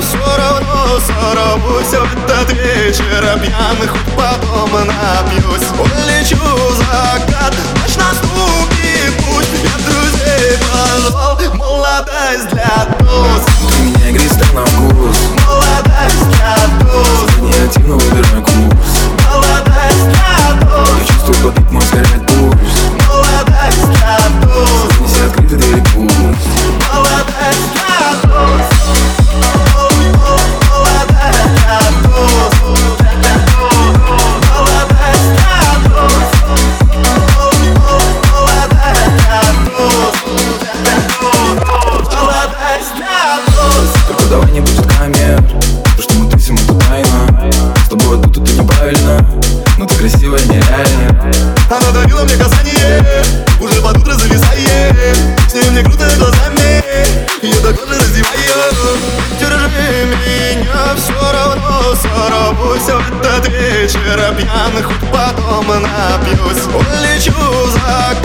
все равно сорвусь в этот вечер. Пьяных потом напьюсь. Улечу закат, неправильно Но ты красивая, нереально. Она дарила мне касание Уже под утро зависает. С ней мне круто глазами Ее до кожи раздеваю Держи меня все равно Сорвусь в этот вечер Пьяных потом напьюсь. Улечу за